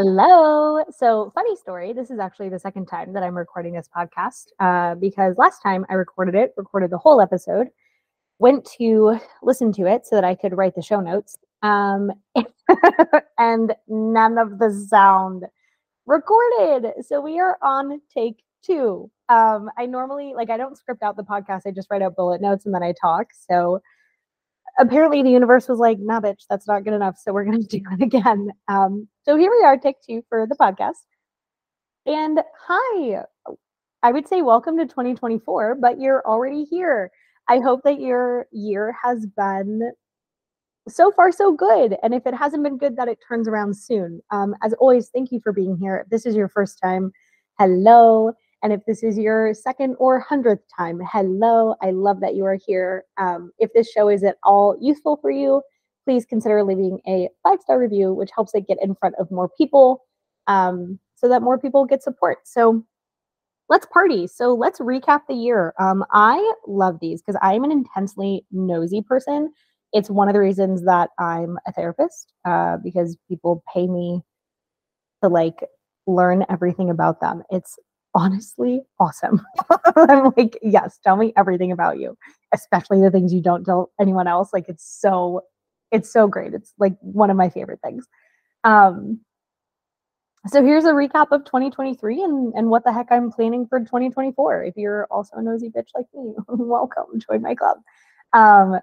Hello. So, funny story. This is actually the second time that I'm recording this podcast uh, because last time I recorded it, recorded the whole episode, went to listen to it so that I could write the show notes, um, and none of the sound recorded. So, we are on take two. Um, I normally, like, I don't script out the podcast, I just write out bullet notes and then I talk. So, apparently the universe was like, nah, bitch, that's not good enough. So we're going to do it again. Um, so here we are, take two for the podcast. And hi, I would say welcome to 2024, but you're already here. I hope that your year has been so far so good. And if it hasn't been good, that it turns around soon. Um, as always, thank you for being here. If this is your first time, hello. And if this is your second or hundredth time, hello, I love that you are here. Um, if this show is at all useful for you, please consider leaving a five star review, which helps it get in front of more people um, so that more people get support. So let's party. So let's recap the year. Um, I love these because I'm an intensely nosy person. It's one of the reasons that I'm a therapist uh, because people pay me to like learn everything about them. It's honestly awesome. I'm like, yes, tell me everything about you, especially the things you don't tell anyone else. Like it's so, it's so great. It's like one of my favorite things. Um, so here's a recap of 2023 and, and what the heck I'm planning for 2024. If you're also a nosy bitch like me, welcome, join my club. Um,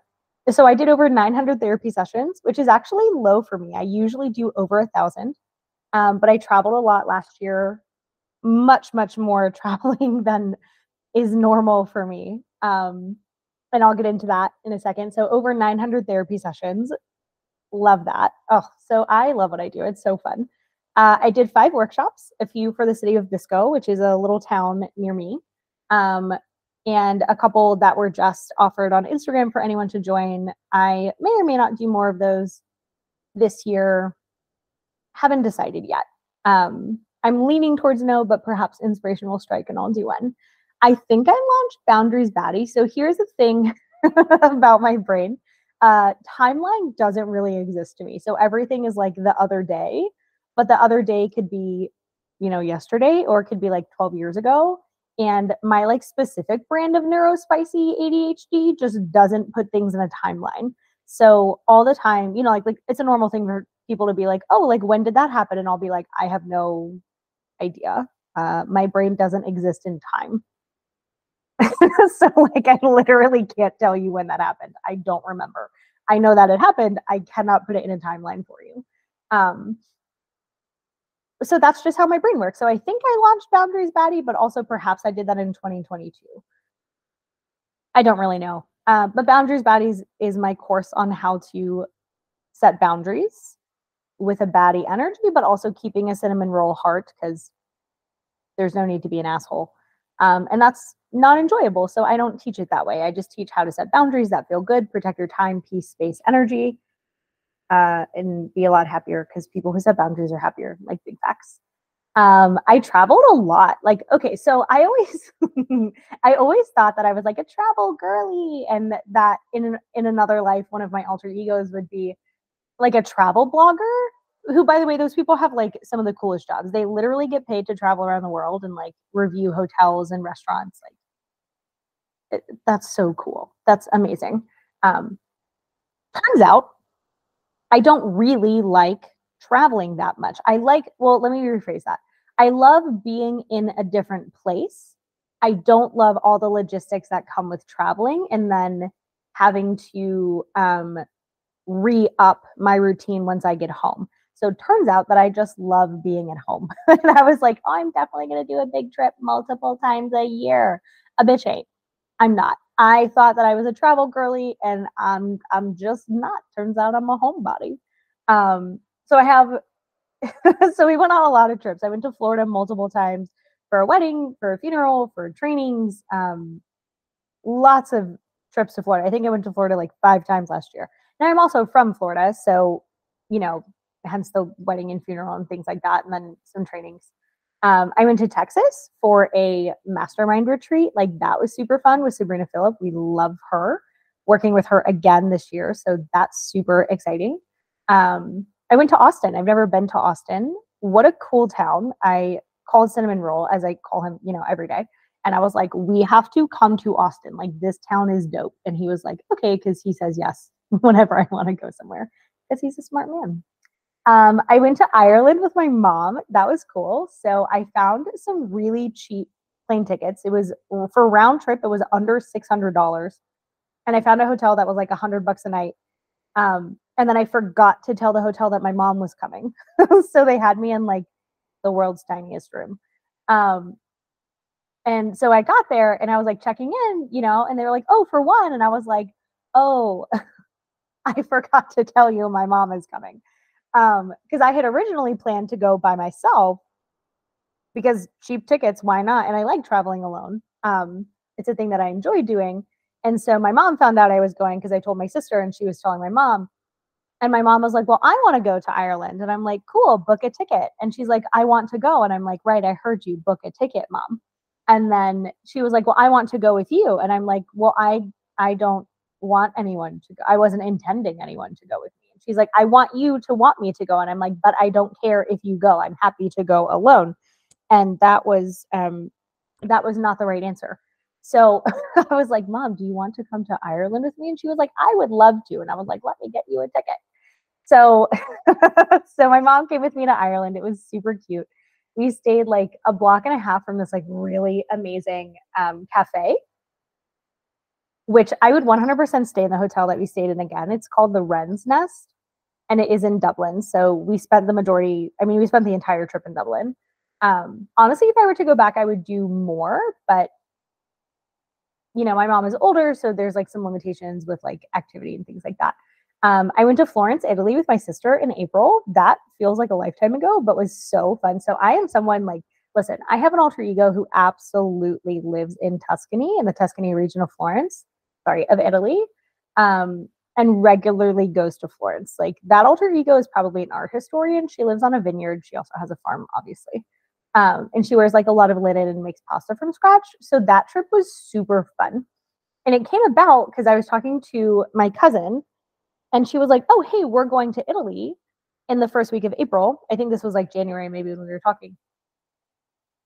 so I did over 900 therapy sessions, which is actually low for me. I usually do over a thousand. Um, but I traveled a lot last year much much more traveling than is normal for me um, and i'll get into that in a second. So over 900 therapy sessions love that. Oh so i love what i do it's so fun. Uh, i did five workshops a few for the city of Biscoe which is a little town near me um, and a couple that were just offered on instagram for anyone to join. I may or may not do more of those this year haven't decided yet um, I'm leaning towards no, but perhaps inspiration will strike and I'll do one. I think I launched Boundaries Baddie. So here's the thing about my brain. Uh, timeline doesn't really exist to me. So everything is like the other day, but the other day could be, you know, yesterday or it could be like 12 years ago. And my like specific brand of neurospicy ADHD just doesn't put things in a timeline. So all the time, you know, like like it's a normal thing for people to be like, oh, like when did that happen? And I'll be like, I have no idea. Uh, my brain doesn't exist in time. so, like, I literally can't tell you when that happened. I don't remember. I know that it happened. I cannot put it in a timeline for you. Um, so that's just how my brain works. So I think I launched Boundaries Baddie, but also perhaps I did that in 2022. I don't really know. Uh, but Boundaries Baddies is my course on how to set boundaries with a baddie energy, but also keeping a cinnamon roll heart because there's no need to be an asshole. Um, and that's not enjoyable. So I don't teach it that way. I just teach how to set boundaries that feel good, protect your time, peace, space, energy, uh, and be a lot happier because people who set boundaries are happier, like big facts. Um, I traveled a lot. Like, okay, so I always, I always thought that I was like a travel girly, and that in in another life, one of my alter egos would be like a travel blogger who by the way those people have like some of the coolest jobs. They literally get paid to travel around the world and like review hotels and restaurants like it, that's so cool. That's amazing. Um turns out i don't really like traveling that much. I like well let me rephrase that. I love being in a different place. I don't love all the logistics that come with traveling and then having to um re up my routine once I get home. So turns out that I just love being at home. and I was like, oh, I'm definitely going to do a big trip multiple times a year. A bitch ain't. I'm not. I thought that I was a travel girly, and I'm I'm just not. Turns out I'm a homebody. Um, so I have. so we went on a lot of trips. I went to Florida multiple times for a wedding, for a funeral, for trainings. Um, lots of trips to Florida. I think I went to Florida like five times last year. Now I'm also from Florida, so you know, hence the wedding and funeral and things like that, and then some trainings. Um, I went to Texas for a mastermind retreat. Like that was super fun with Sabrina Phillip. We love her. Working with her again this year, so that's super exciting. Um, I went to Austin. I've never been to Austin. What a cool town. I called Cinnamon Roll as I call him, you know, every day. And I was like, we have to come to Austin. Like, this town is dope. And he was like, okay, because he says yes whenever I want to go somewhere, because he's a smart man. Um, I went to Ireland with my mom. That was cool. So I found some really cheap plane tickets. It was for round trip, it was under $600. And I found a hotel that was like a hundred bucks a night. Um, and then I forgot to tell the hotel that my mom was coming. so they had me in like the world's tiniest room. Um, and so I got there and I was like checking in, you know, and they were like, oh, for one. And I was like, oh, I forgot to tell you my mom is coming. Um, because I had originally planned to go by myself because cheap tickets, why not? And I like traveling alone. Um, it's a thing that I enjoy doing. And so my mom found out I was going because I told my sister and she was telling my mom. And my mom was like, Well, I want to go to Ireland. And I'm like, Cool, book a ticket. And she's like, I want to go. And I'm like, Right, I heard you, book a ticket, mom. And then she was like, Well, I want to go with you. And I'm like, Well, I I don't want anyone to go. I wasn't intending anyone to go with me. And she's like, I want you to want me to go. And I'm like, but I don't care if you go. I'm happy to go alone. And that was um that was not the right answer. So I was like, Mom, do you want to come to Ireland with me? And she was like, I would love to. And I was like, let me get you a ticket. So so my mom came with me to Ireland. It was super cute we stayed like a block and a half from this like really amazing um, cafe which i would 100% stay in the hotel that we stayed in again. It's called the wren's nest and it is in dublin. So we spent the majority i mean we spent the entire trip in dublin. Um, honestly if i were to go back i would do more but you know my mom is older so there's like some limitations with like activity and things like that. Um, I went to Florence, Italy with my sister in April. That feels like a lifetime ago, but was so fun. So I am someone like, listen, I have an alter ego who absolutely lives in Tuscany, in the Tuscany region of Florence, sorry, of Italy, um, and regularly goes to Florence. Like that alter ego is probably an art historian. She lives on a vineyard. She also has a farm, obviously. Um, and she wears like a lot of linen and makes pasta from scratch. So that trip was super fun. And it came about because I was talking to my cousin and she was like, "Oh, hey, we're going to Italy in the first week of April. I think this was like January, maybe when we were talking."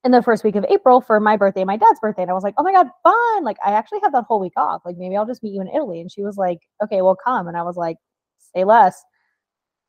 In the first week of April for my birthday, my dad's birthday, and I was like, "Oh my god, fun! Like, I actually have that whole week off. Like, maybe I'll just meet you in Italy." And she was like, "Okay, well, come." And I was like, "Say less."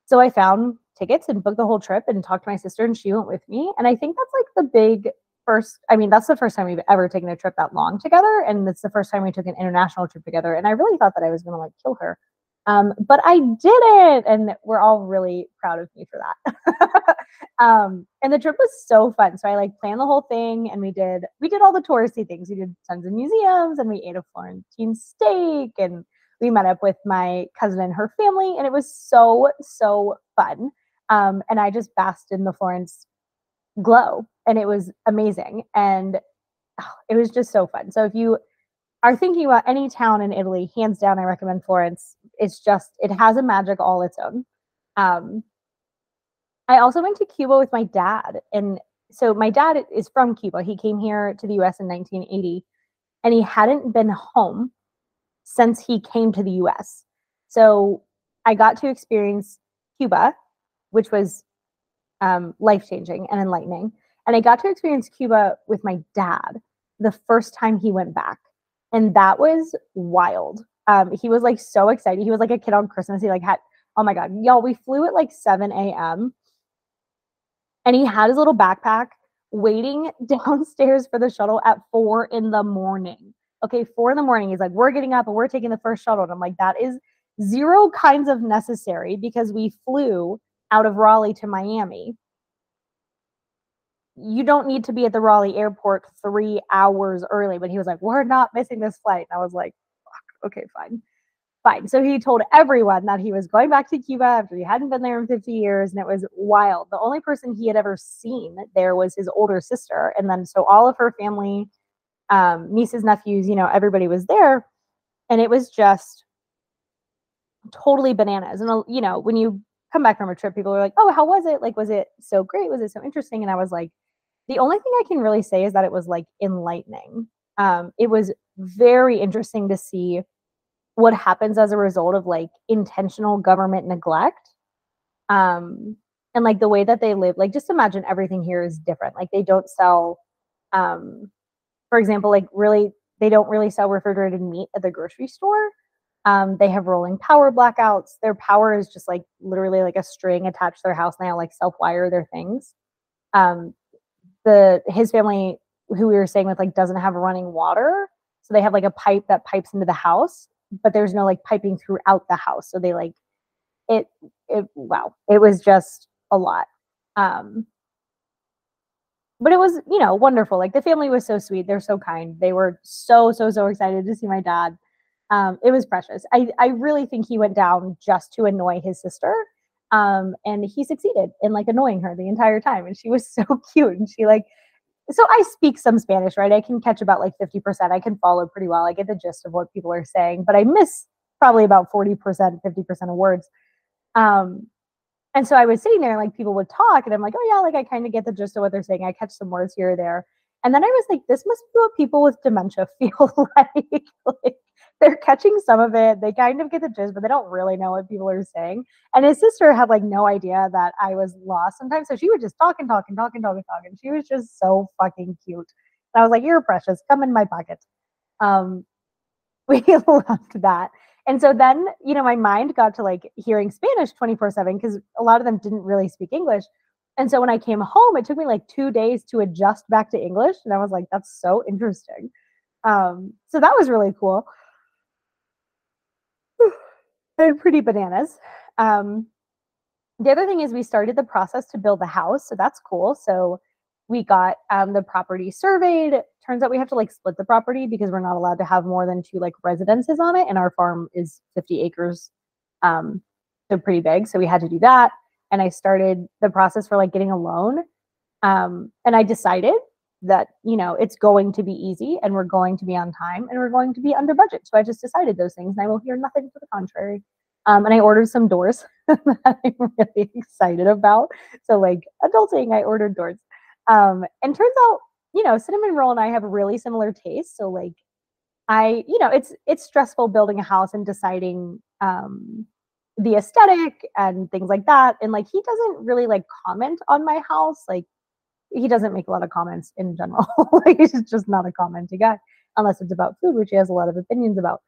So I found tickets and booked the whole trip and talked to my sister, and she went with me. And I think that's like the big first. I mean, that's the first time we've ever taken a trip that long together, and it's the first time we took an international trip together. And I really thought that I was gonna like kill her um, but I did it, and we're all really proud of me for that. um, and the trip was so fun. So I like planned the whole thing, and we did we did all the touristy things. We did tons of museums, and we ate a Florentine steak, and we met up with my cousin and her family, and it was so so fun. Um, and I just basked in the Florence glow, and it was amazing, and oh, it was just so fun. So if you are thinking about any town in Italy, hands down, I recommend Florence. It's just, it has a magic all its own. Um, I also went to Cuba with my dad. And so my dad is from Cuba. He came here to the US in 1980 and he hadn't been home since he came to the US. So I got to experience Cuba, which was um, life changing and enlightening. And I got to experience Cuba with my dad the first time he went back and that was wild. Um, he was like so excited. He was like a kid on Christmas. He like had, oh my god, y'all, we flew at like 7 a.m. and he had his little backpack waiting downstairs for the shuttle at four in the morning. Okay, four in the morning. He's like, we're getting up and we're taking the first shuttle. And I'm like, that is zero kinds of necessary because we flew out of Raleigh to Miami you don't need to be at the Raleigh airport three hours early. But he was like, we're not missing this flight. And I was like, okay, fine. Fine. So he told everyone that he was going back to Cuba after he hadn't been there in 50 years. And it was wild. The only person he had ever seen there was his older sister. And then so all of her family, um, nieces, nephews, you know, everybody was there. And it was just totally bananas. And, uh, you know, when you come back from a trip, people are like, oh, how was it? Like, was it so great? Was it so interesting? And I was like, the only thing I can really say is that it was like enlightening. Um, it was very interesting to see what happens as a result of like intentional government neglect. Um and like the way that they live like just imagine everything here is different. Like they don't sell um for example like really they don't really sell refrigerated meat at the grocery store. Um they have rolling power blackouts. Their power is just like literally like a string attached to their house they like self wire their things. Um the his family who we were staying with like doesn't have running water so they have like a pipe that pipes into the house but there's no like piping throughout the house. So they like it it wow, it was just a lot. Um but it was, you know, wonderful. Like the family was so sweet. They're so kind. They were so, so, so excited to see my dad. Um, it was precious. I, I really think he went down just to annoy his sister. Um, and he succeeded in like annoying her the entire time. And she was so cute. And she like so I speak some Spanish, right? I can catch about like 50%. I can follow pretty well. I get the gist of what people are saying, but I miss probably about 40%, 50% of words. Um, and so I was sitting there and like people would talk and I'm like, oh yeah, like I kind of get the gist of what they're saying. I catch some words here or there. And then I was like, this must be what people with dementia feel like. like they're catching some of it. They kind of get the gist, but they don't really know what people are saying. And his sister had like no idea that I was lost sometimes. So she would just talk and talk and talk and talk and talk. And she was just so fucking cute. And I was like, You're precious. Come in my pocket. Um, we loved that. And so then, you know, my mind got to like hearing Spanish 24 7 because a lot of them didn't really speak English. And so when I came home, it took me like two days to adjust back to English. And I was like, that's so interesting. Um, so that was really cool and pretty bananas. Um, the other thing is we started the process to build the house, so that's cool. So we got um, the property surveyed. Turns out we have to like split the property because we're not allowed to have more than two like residences on it, and our farm is 50 acres, um, so pretty big. So we had to do that, and I started the process for like getting a loan. Um, and I decided that you know it's going to be easy and we're going to be on time and we're going to be under budget. So i just decided those things and i will hear nothing to the contrary. Um, and i ordered some doors that i'm really excited about. So like adulting i ordered doors. Um, and turns out you know cinnamon roll and i have really similar tastes. So like i you know it's it's stressful building a house and deciding um, the aesthetic and things like that. And like he doesn't really like comment on my house like he doesn't make a lot of comments in general. like he's just not a commenty guy unless it's about food, which he has a lot of opinions about.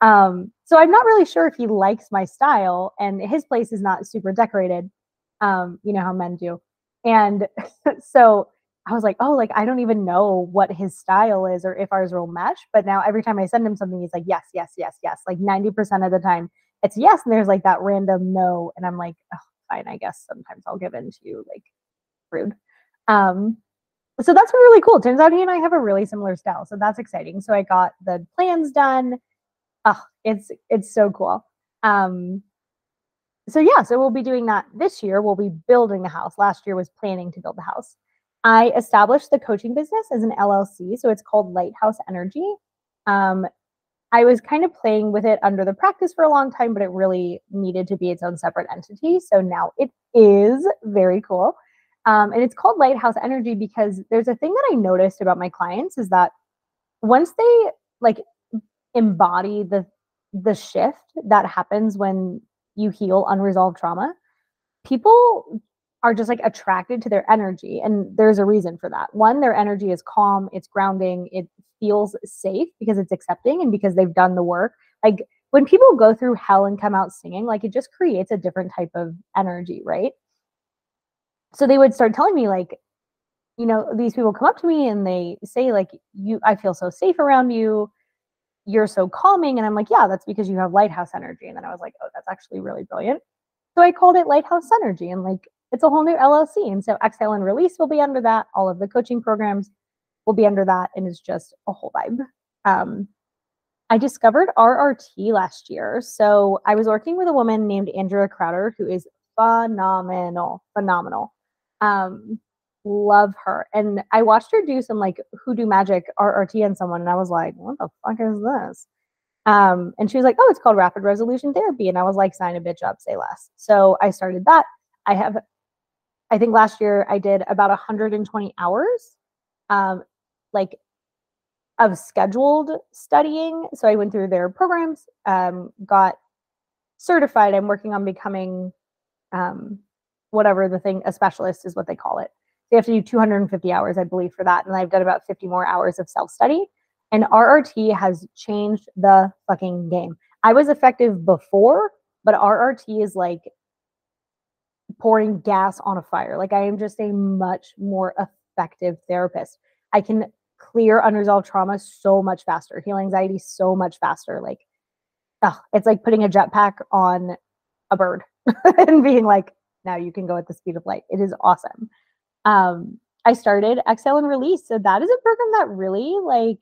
Um, so I'm not really sure if he likes my style, and his place is not super decorated. Um, you know how men do, and so I was like, oh, like I don't even know what his style is or if ours will mesh. But now every time I send him something, he's like, yes, yes, yes, yes. Like 90% of the time, it's yes, and there's like that random no, and I'm like, oh, fine, I guess sometimes I'll give in to you, like rude. Um, so that's really cool. Turns out he and I have a really similar style, so that's exciting. So I got the plans done. Oh, it's it's so cool. Um, so yeah, so we'll be doing that this year. We'll be building the house. Last year was planning to build the house. I established the coaching business as an LLC, so it's called Lighthouse Energy. Um, I was kind of playing with it under the practice for a long time, but it really needed to be its own separate entity. So now it is very cool. Um, and it's called lighthouse energy because there's a thing that I noticed about my clients is that once they like embody the the shift that happens when you heal unresolved trauma, people are just like attracted to their energy. And there's a reason for that. One, their energy is calm, it's grounding, it feels safe because it's accepting and because they've done the work. Like when people go through hell and come out singing, like it just creates a different type of energy, right? So they would start telling me like you know these people come up to me and they say like you i feel so safe around you you're so calming and i'm like yeah that's because you have lighthouse energy and then i was like oh that's actually really brilliant so i called it lighthouse energy and like it's a whole new LLC. And so Exhale and Release will be under that. All of the coaching programs will be under that. And it's just a whole vibe. Um, I discovered RRT last year. So I was working with a woman named Andrea Crowder, who is phenomenal, phenomenal. Um, love her. And I watched her do some like hoodoo magic RRT on someone, and I was like, what the fuck is this? Um, and she was like, oh, it's called rapid resolution therapy. And I was like, sign a bitch up, say less. So I started that. I have, I think last year I did about 120 hours, um, like of scheduled studying. So I went through their programs, um, got certified. I'm working on becoming um, whatever the thing, a specialist is what they call it. So you have to do 250 hours, I believe, for that. And I've done about 50 more hours of self study. And RRT has changed the fucking game. I was effective before, but RRT is like pouring gas on a fire. Like I am just a much more effective therapist. I can clear unresolved trauma so much faster, heal anxiety so much faster. Like, oh, it's like putting a jetpack on a bird and being like, now you can go at the speed of light. It is awesome. Um, I started Exhale and Release. So that is a program that really like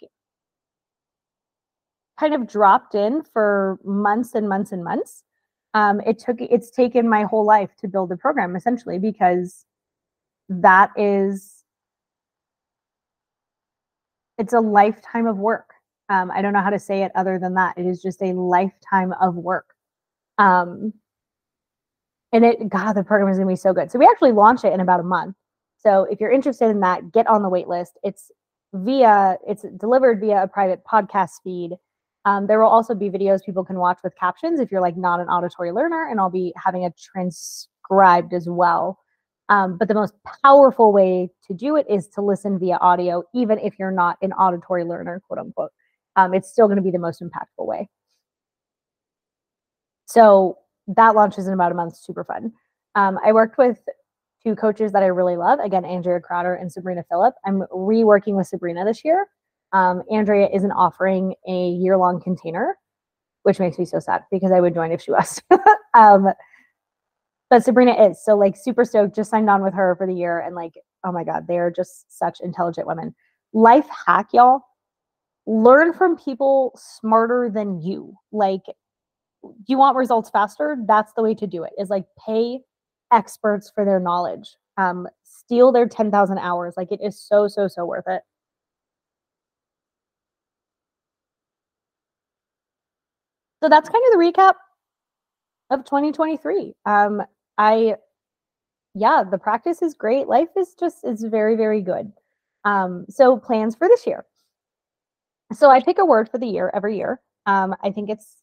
kind of dropped in for months and months and months. Um, it took it's taken my whole life to build a program essentially because that is it's a lifetime of work. Um, I don't know how to say it other than that. It is just a lifetime of work. Um, and it, God, the program is gonna be so good. So we actually launch it in about a month. So if you're interested in that, get on the wait list. It's via, it's delivered via a private podcast feed. Um, there will also be videos people can watch with captions if you're like not an auditory learner, and I'll be having it transcribed as well. Um, but the most powerful way to do it is to listen via audio, even if you're not an auditory learner, quote unquote. Um, it's still going to be the most impactful way. So that launches in about a month. Super fun. Um, I worked with two coaches that I really love. Again, Andrea Crowder and Sabrina Phillip. I'm reworking with Sabrina this year um, Andrea isn't offering a year long container, which makes me so sad because I would join if she was. um, but Sabrina is so like super stoked. Just signed on with her for the year, and like, oh my god, they are just such intelligent women. Life hack, y'all. Learn from people smarter than you. Like, you want results faster? That's the way to do it. Is like pay experts for their knowledge. Um, steal their ten thousand hours. Like, it is so so so worth it. so that's kind of the recap of 2023. Um, I, yeah, the practice is great. Life is just is very very good. Um, so plans for this year. So I pick a word for the year every year. Um, I think it's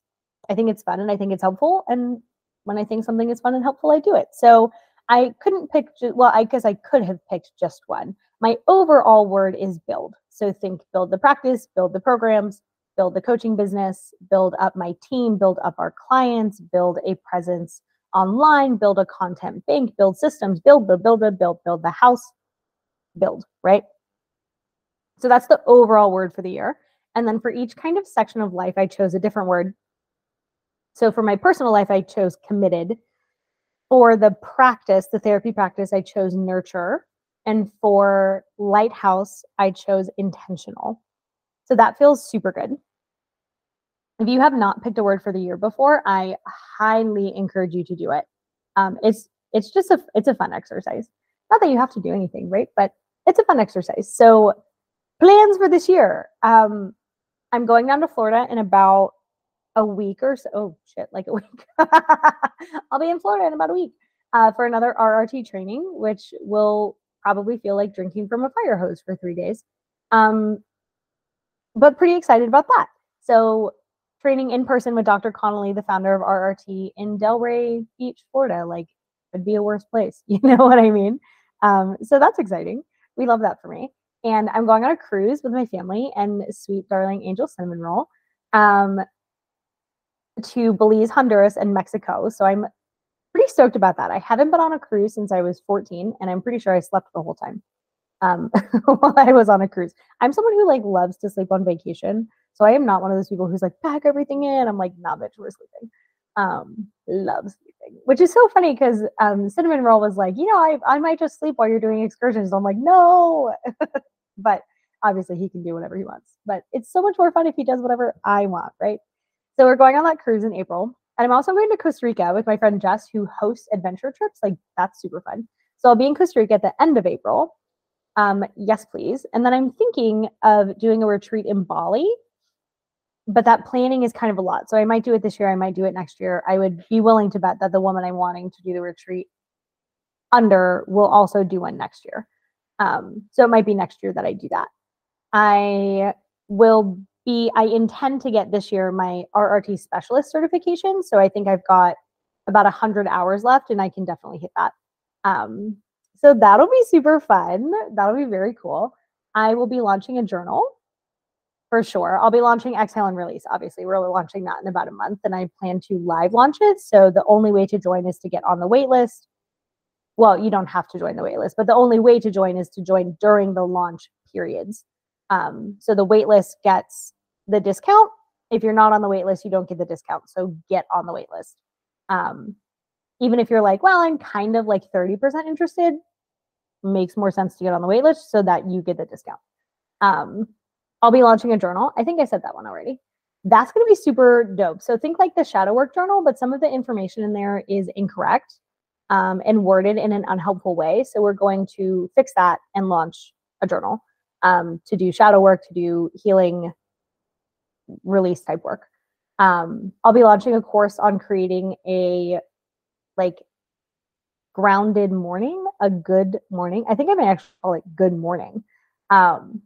I think it's fun and I think it's helpful. And when I think something is fun and helpful, I do it. So I couldn't pick. Well, I guess I could have picked just one. My overall word is build. So think build the practice, build the programs, build the coaching business, build up my team, build up our clients, build a presence online, build a content bank, build systems, build the build, the build, build the house, build, right? So that's the overall word for the year. And then for each kind of section of life, I chose a different word. So for my personal life, I chose committed. For the practice, the therapy practice, I chose nurture. And for lighthouse, I chose intentional. So that feels super good. If you have not picked a word for the year before, I highly encourage you to do it. Um, it's it's just a it's a fun exercise. Not that you have to do anything, right? But it's a fun exercise. So plans for this year. Um, I'm going down to Florida in about a week or so. Oh shit, like a week. I'll be in Florida in about a week uh, for another RRT training, which will probably feel like drinking from a fire hose for three days. Um, but pretty excited about that. So training in person with Dr. Connelly, the founder of RRT in Delray Beach, Florida, like would be a worse place. You know what I mean? Um, so that's exciting. We love that for me. And I'm going on a cruise with my family and sweet darling Angel Cinnamon Roll um, to Belize, Honduras, and Mexico. So I'm pretty stoked about that. I haven't been on a cruise since I was 14, and I'm pretty sure I slept the whole time um, while I was on a cruise. I'm someone who like loves to sleep on vacation. So I am not one of those people who's like, pack everything in. I'm like, nah, bitch, we're sleeping. Um, love sleeping. Which is so funny because um, Cinnamon Roll was like, you know, I, I might just sleep while you're doing excursions. I'm like, no. but obviously he can do whatever he wants. But it's so much more fun if he does whatever I want, right? So we're going on that cruise in April. And I'm also going to Costa Rica with my friend Jess, who hosts adventure trips. Like that's super fun. So I'll be in Costa Rica at the end of April. Um, yes, please. And then I'm thinking of doing a retreat in Bali but that planning is kind of a lot. So I might do it this year. I might do it next year. I would be willing to bet that the woman I'm wanting to do the retreat under will also do one next year. Um, so it might be next year that I do that. I will be, I intend to get this year my RRT specialist certification. So I think I've got about 100 hours left and I can definitely hit that. Um, so that'll be super fun. That'll be very cool. I will be launching a journal for sure. I'll be launching Exhale and Release. Obviously, we're launching that in about a month, and I plan to live launch it. So the only way to join is to get on the wait list. Well, you don't have to join the wait list, but the only way to join is to join during the launch periods. Um, so the waitlist gets the discount. If you're not on the waitlist, you don't get the discount. So get on the waitlist. Um, even if you're like, well, I'm kind of like 30% interested, makes more sense to get on the waitlist so that you get the discount. Um, I'll be launching a journal. I think I said that one already. That's going to be super dope. So think like the shadow work journal, but some of the information in there is incorrect um, and worded in an unhelpful way. So we're going to fix that and launch a journal um, to do shadow work, to do healing release type work. Um, I'll be launching a course on creating a like grounded morning, a good morning. I think I may actually call it good morning. Um,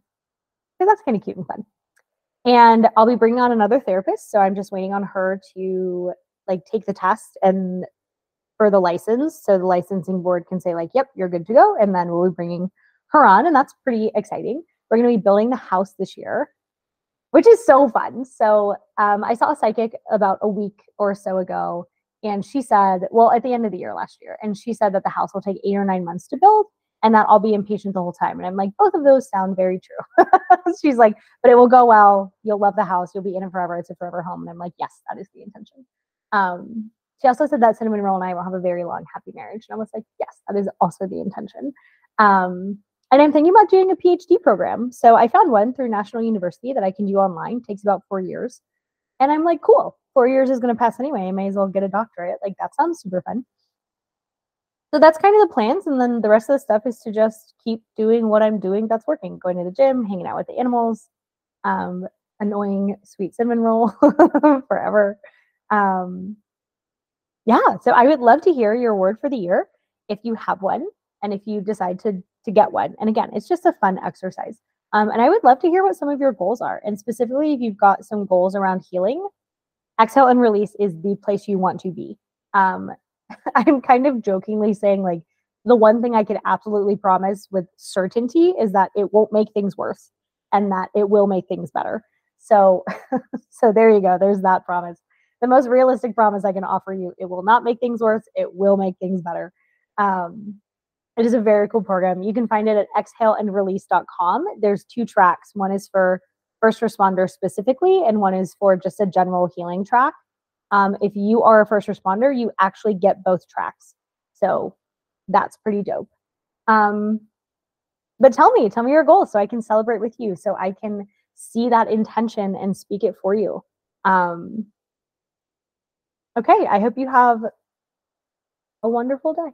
because that's kind of cute and fun. And I'll be bringing on another therapist. So I'm just waiting on her to like take the test and for the license. So the licensing board can say, like, yep, you're good to go. And then we'll be bringing her on. And that's pretty exciting. We're going to be building the house this year, which is so fun. So um, I saw a psychic about a week or so ago. And she said, well, at the end of the year last year, and she said that the house will take eight or nine months to build and that I'll be impatient the whole time. And I'm like, both of those sound very true. She's like, but it will go well. You'll love the house. You'll be in it forever. It's a forever home. And I'm like, yes, that is the intention. Um, she also said that Cinnamon Roll and I will have a very long, happy marriage. And I was like, yes, that is also the intention. Um, and I'm thinking about doing a PhD program. So I found one through National University that I can do online. It takes about four years. And I'm like, cool. Four years is going to pass anyway. I may as well get a doctorate. Like that sounds super fun so that's kind of the plans and then the rest of the stuff is to just keep doing what i'm doing that's working going to the gym hanging out with the animals um, annoying sweet cinnamon roll forever um, yeah so i would love to hear your word for the year if you have one and if you decide to to get one and again it's just a fun exercise um, and i would love to hear what some of your goals are and specifically if you've got some goals around healing exhale and release is the place you want to be um, I'm kind of jokingly saying like the one thing I can absolutely promise with certainty is that it won't make things worse and that it will make things better. So so there you go. There's that promise. The most realistic promise I can offer you. It will not make things worse. It will make things better. Um, it is a very cool program. You can find it at exhaleandrelease.com. There's two tracks. One is for first responders specifically, and one is for just a general healing track. Um, if you are a first responder, you actually get both tracks. So that's pretty dope. Um, but tell me, tell me your goals so I can celebrate with you, so I can see that intention and speak it for you. Um, okay, I hope you have a wonderful day.